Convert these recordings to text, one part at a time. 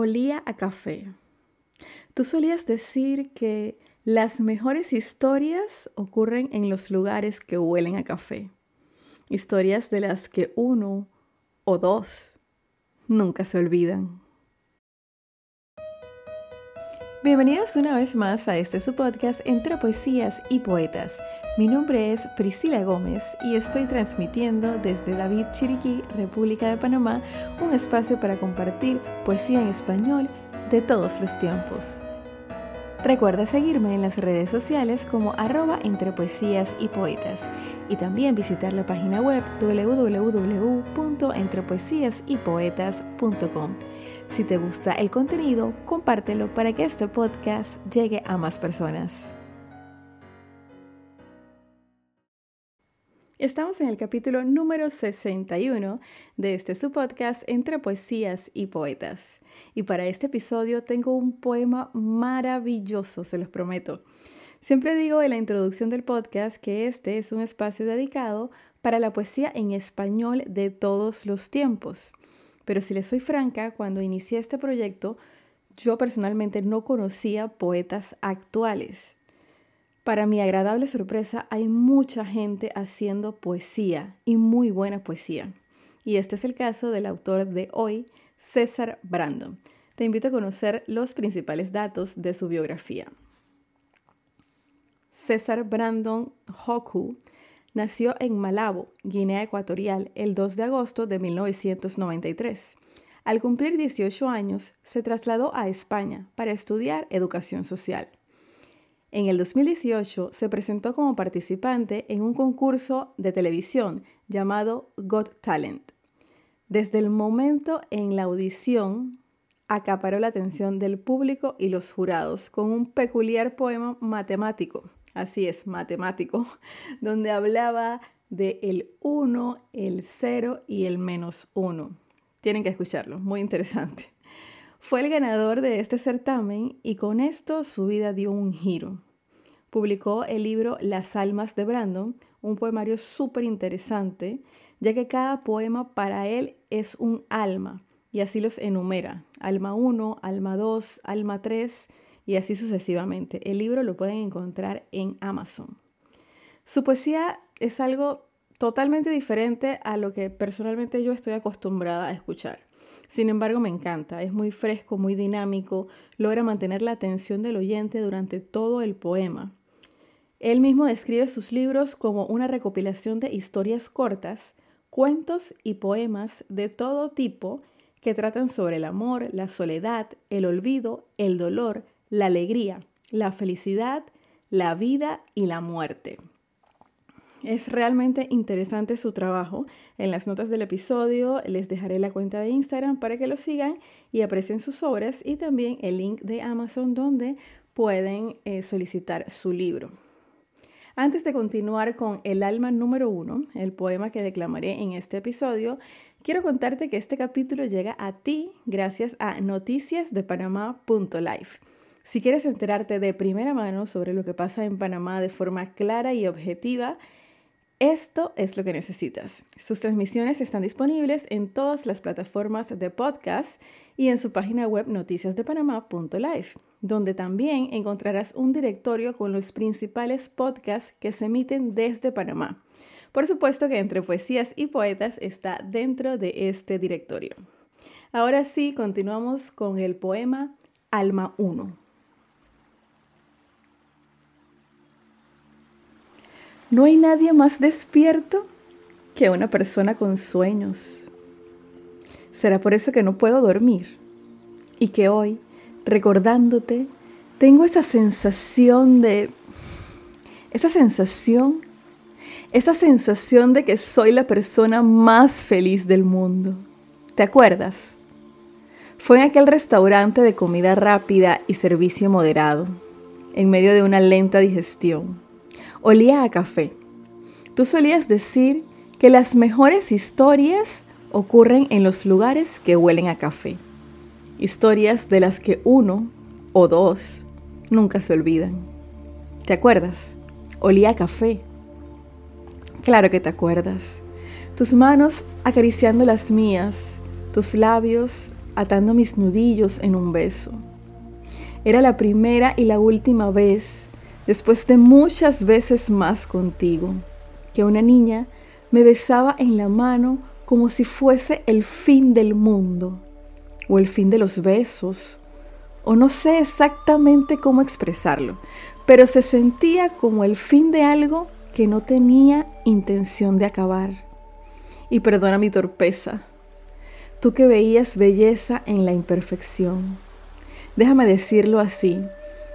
olía a café. Tú solías decir que las mejores historias ocurren en los lugares que huelen a café. Historias de las que uno o dos nunca se olvidan. Bienvenidos una vez más a este su podcast entre poesías y poetas. Mi nombre es Priscila Gómez y estoy transmitiendo desde David Chiriquí, República de Panamá, un espacio para compartir poesía en español de todos los tiempos. Recuerda seguirme en las redes sociales como arroba entre poesías y poetas y también visitar la página web www.entrepoesiasypoetas.com. Si te gusta el contenido, compártelo para que este podcast llegue a más personas. Estamos en el capítulo número 61 de este su podcast Entre Poesías y Poetas. Y para este episodio tengo un poema maravilloso, se los prometo. Siempre digo en la introducción del podcast que este es un espacio dedicado para la poesía en español de todos los tiempos. Pero si les soy franca, cuando inicié este proyecto, yo personalmente no conocía poetas actuales. Para mi agradable sorpresa, hay mucha gente haciendo poesía y muy buena poesía. Y este es el caso del autor de hoy, César Brandon. Te invito a conocer los principales datos de su biografía. César Brandon Hoku Nació en Malabo, Guinea Ecuatorial, el 2 de agosto de 1993. Al cumplir 18 años, se trasladó a España para estudiar educación social. En el 2018 se presentó como participante en un concurso de televisión llamado Got Talent. Desde el momento en la audición, acaparó la atención del público y los jurados con un peculiar poema matemático así es, matemático, donde hablaba de el 1, el 0 y el menos 1. Tienen que escucharlo, muy interesante. Fue el ganador de este certamen y con esto su vida dio un giro. Publicó el libro Las almas de Brandon, un poemario súper interesante, ya que cada poema para él es un alma y así los enumera. Alma 1, alma 2, alma 3 y así sucesivamente. El libro lo pueden encontrar en Amazon. Su poesía es algo totalmente diferente a lo que personalmente yo estoy acostumbrada a escuchar. Sin embargo, me encanta, es muy fresco, muy dinámico, logra mantener la atención del oyente durante todo el poema. Él mismo describe sus libros como una recopilación de historias cortas, cuentos y poemas de todo tipo que tratan sobre el amor, la soledad, el olvido, el dolor, la alegría, la felicidad, la vida y la muerte. Es realmente interesante su trabajo. En las notas del episodio les dejaré la cuenta de Instagram para que lo sigan y aprecien sus obras y también el link de Amazon donde pueden eh, solicitar su libro. Antes de continuar con El alma número uno, el poema que declamaré en este episodio, quiero contarte que este capítulo llega a ti gracias a noticiasdepanamá.live. Si quieres enterarte de primera mano sobre lo que pasa en Panamá de forma clara y objetiva, esto es lo que necesitas. Sus transmisiones están disponibles en todas las plataformas de podcast y en su página web noticiasdepanamá.live, donde también encontrarás un directorio con los principales podcasts que se emiten desde Panamá. Por supuesto que entre poesías y poetas está dentro de este directorio. Ahora sí, continuamos con el poema Alma 1. No hay nadie más despierto que una persona con sueños. Será por eso que no puedo dormir y que hoy, recordándote, tengo esa sensación de... esa sensación, esa sensación de que soy la persona más feliz del mundo. ¿Te acuerdas? Fue en aquel restaurante de comida rápida y servicio moderado, en medio de una lenta digestión olía a café. Tú solías decir que las mejores historias ocurren en los lugares que huelen a café. Historias de las que uno o dos nunca se olvidan. ¿Te acuerdas? Olía a café. Claro que te acuerdas. Tus manos acariciando las mías, tus labios atando mis nudillos en un beso. Era la primera y la última vez, después de muchas veces más contigo, que una niña me besaba en la mano como si fuese el fin del mundo, o el fin de los besos, o no sé exactamente cómo expresarlo, pero se sentía como el fin de algo que no tenía intención de acabar. Y perdona mi torpeza, tú que veías belleza en la imperfección. Déjame decirlo así,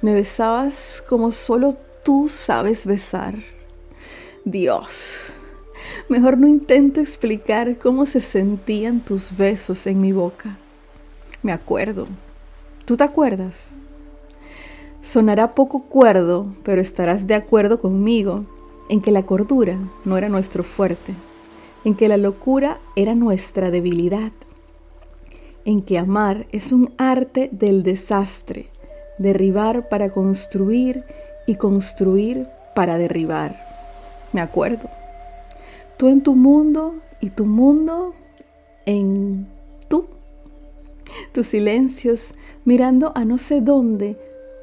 me besabas como solo tú sabes besar. Dios, mejor no intento explicar cómo se sentían tus besos en mi boca. Me acuerdo. ¿Tú te acuerdas? Sonará poco cuerdo, pero estarás de acuerdo conmigo en que la cordura no era nuestro fuerte, en que la locura era nuestra debilidad, en que amar es un arte del desastre, derribar para construir y construir para derribar. Me acuerdo. Tú en tu mundo y tu mundo en tú. Tus silencios mirando a no sé dónde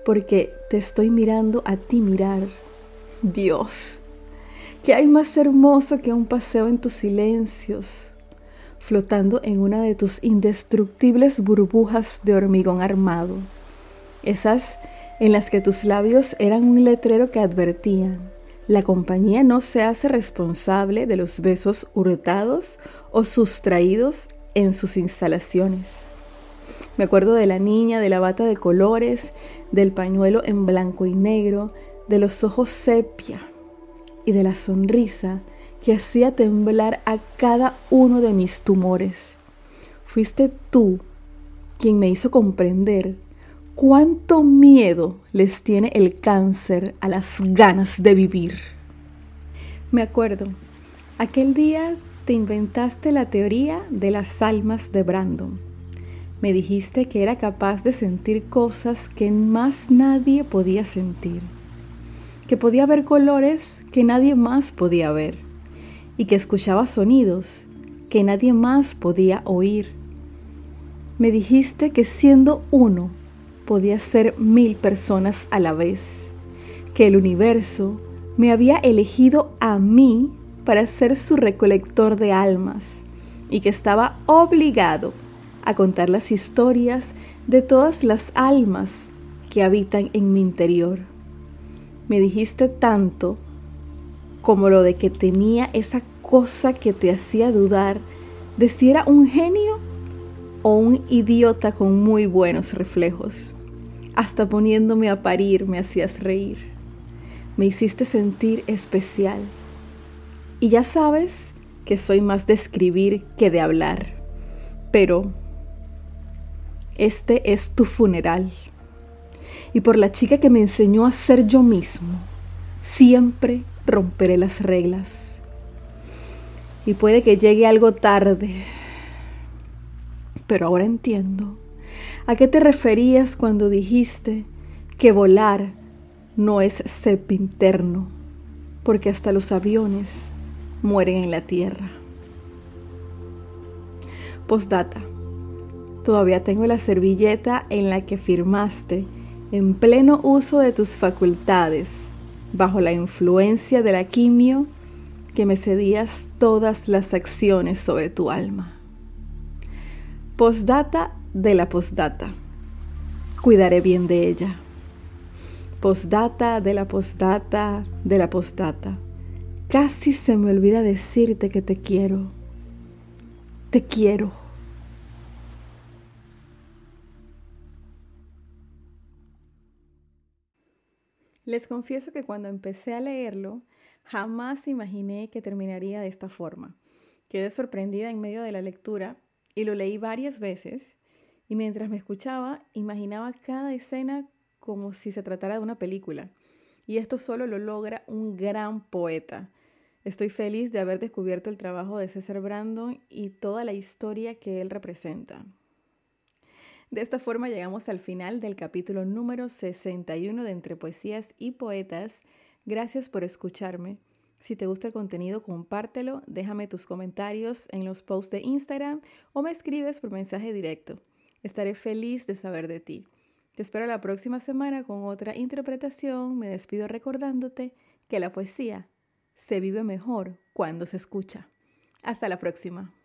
porque te estoy mirando a ti mirar. Dios, ¿qué hay más hermoso que un paseo en tus silencios, flotando en una de tus indestructibles burbujas de hormigón armado? Esas en las que tus labios eran un letrero que advertían, la compañía no se hace responsable de los besos hurtados o sustraídos en sus instalaciones. Me acuerdo de la niña, de la bata de colores, del pañuelo en blanco y negro, de los ojos sepia y de la sonrisa que hacía temblar a cada uno de mis tumores. Fuiste tú quien me hizo comprender cuánto miedo les tiene el cáncer a las ganas de vivir. Me acuerdo, aquel día te inventaste la teoría de las almas de Brandon me dijiste que era capaz de sentir cosas que más nadie podía sentir, que podía ver colores que nadie más podía ver y que escuchaba sonidos que nadie más podía oír. Me dijiste que siendo uno podía ser mil personas a la vez, que el universo me había elegido a mí para ser su recolector de almas y que estaba obligado a contar las historias de todas las almas que habitan en mi interior. Me dijiste tanto como lo de que tenía esa cosa que te hacía dudar de si era un genio o un idiota con muy buenos reflejos. Hasta poniéndome a parir me hacías reír. Me hiciste sentir especial. Y ya sabes que soy más de escribir que de hablar. Pero este es tu funeral. Y por la chica que me enseñó a ser yo mismo, siempre romperé las reglas. Y puede que llegue algo tarde, pero ahora entiendo a qué te referías cuando dijiste que volar no es sepinterno, porque hasta los aviones mueren en la tierra. Postdata. Todavía tengo la servilleta en la que firmaste, en pleno uso de tus facultades, bajo la influencia de la quimio, que me cedías todas las acciones sobre tu alma. Postdata de la postdata. Cuidaré bien de ella. Postdata de la postdata de la postdata. Casi se me olvida decirte que te quiero. Te quiero. Les confieso que cuando empecé a leerlo, jamás imaginé que terminaría de esta forma. Quedé sorprendida en medio de la lectura y lo leí varias veces y mientras me escuchaba imaginaba cada escena como si se tratara de una película. Y esto solo lo logra un gran poeta. Estoy feliz de haber descubierto el trabajo de César Brandon y toda la historia que él representa. De esta forma llegamos al final del capítulo número 61 de Entre Poesías y Poetas. Gracias por escucharme. Si te gusta el contenido, compártelo, déjame tus comentarios en los posts de Instagram o me escribes por mensaje directo. Estaré feliz de saber de ti. Te espero la próxima semana con otra interpretación. Me despido recordándote que la poesía se vive mejor cuando se escucha. Hasta la próxima.